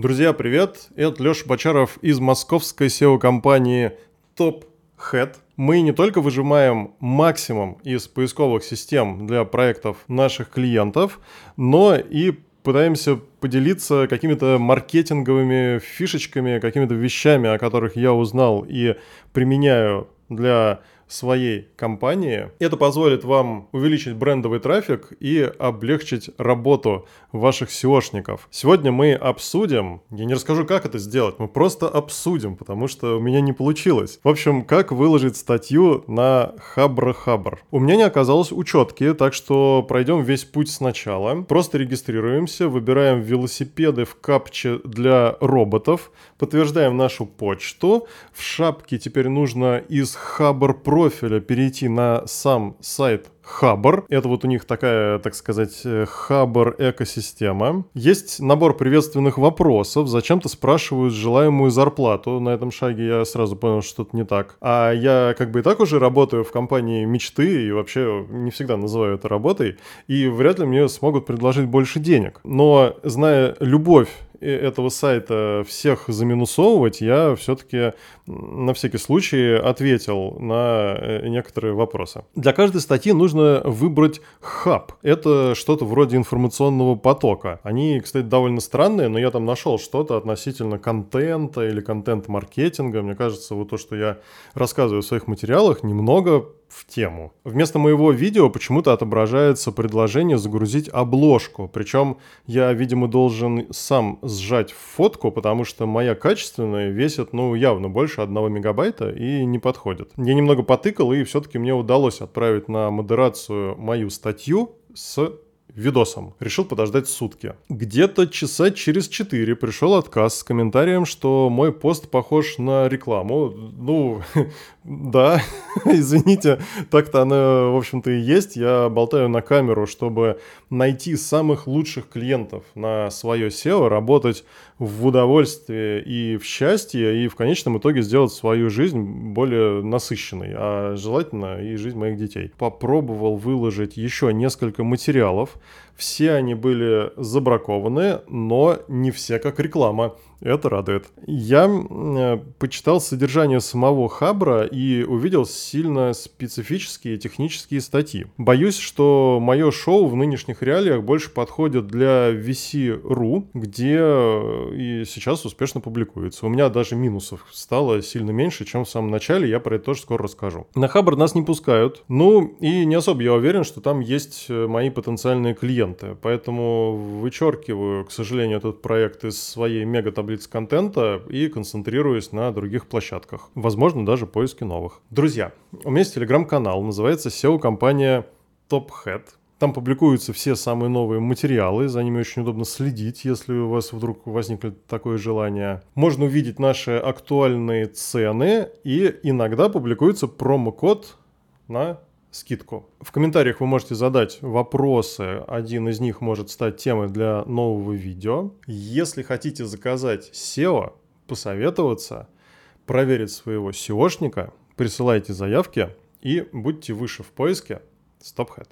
Друзья, привет! Это Леша Бочаров из московской SEO-компании Top Head. Мы не только выжимаем максимум из поисковых систем для проектов наших клиентов, но и пытаемся поделиться какими-то маркетинговыми фишечками, какими-то вещами, о которых я узнал и применяю для своей компании. Это позволит вам увеличить брендовый трафик и облегчить работу ваших SEOшников. Сегодня мы обсудим, я не расскажу, как это сделать, мы просто обсудим, потому что у меня не получилось. В общем, как выложить статью на Хабр-Хабр. У меня не оказалось учетки, так что пройдем весь путь сначала. Просто регистрируемся, выбираем велосипеды в капче для роботов, подтверждаем нашу почту. В шапке теперь нужно из Хабр Pro профиля перейти на сам сайт Хабр. Это вот у них такая, так сказать, Хабр экосистема. Есть набор приветственных вопросов. Зачем-то спрашивают желаемую зарплату. На этом шаге я сразу понял, что что-то не так. А я как бы и так уже работаю в компании мечты и вообще не всегда называю это работой. И вряд ли мне смогут предложить больше денег. Но зная любовь этого сайта всех заминусовывать, я все-таки на всякий случай ответил на э, некоторые вопросы. Для каждой статьи нужно выбрать хаб. Это что-то вроде информационного потока. Они, кстати, довольно странные, но я там нашел что-то относительно контента или контент-маркетинга. Мне кажется, вот то, что я рассказываю в своих материалах, немного в тему. Вместо моего видео почему-то отображается предложение загрузить обложку. Причем я, видимо, должен сам сжать фотку, потому что моя качественная весит, ну, явно больше одного мегабайта и не подходит. Я немного потыкал, и все-таки мне удалось отправить на модерацию мою статью с видосом. Решил подождать сутки. Где-то часа через 4 пришел отказ с комментарием, что мой пост похож на рекламу. Ну, да, извините, так-то оно, в общем-то, и есть. Я болтаю на камеру, чтобы найти самых лучших клиентов на свое SEO, работать в удовольствие и в счастье, и в конечном итоге сделать свою жизнь более насыщенной, а желательно и жизнь моих детей. Попробовал выложить еще несколько материалов, все они были забракованы, но не все как реклама. Это радует. Я э, почитал содержание самого Хабра и увидел сильно специфические технические статьи. Боюсь, что мое шоу в нынешних реалиях больше подходит для VC.ru, где э, и сейчас успешно публикуется. У меня даже минусов стало сильно меньше, чем в самом начале, я про это тоже скоро расскажу. На Хабр нас не пускают, ну и не особо я уверен, что там есть э, мои потенциальные клиенты, поэтому вычеркиваю, к сожалению, этот проект из своей мега-таблицы таблиц контента и концентрируюсь на других площадках. Возможно, даже поиске новых. Друзья, у меня есть телеграм-канал, называется SEO-компания TopHead. Там публикуются все самые новые материалы, за ними очень удобно следить, если у вас вдруг возникнет такое желание. Можно увидеть наши актуальные цены, и иногда публикуется промокод на скидку. В комментариях вы можете задать вопросы, один из них может стать темой для нового видео. Если хотите заказать SEO, посоветоваться, проверить своего SEOшника, присылайте заявки и будьте выше в поиске StopHead.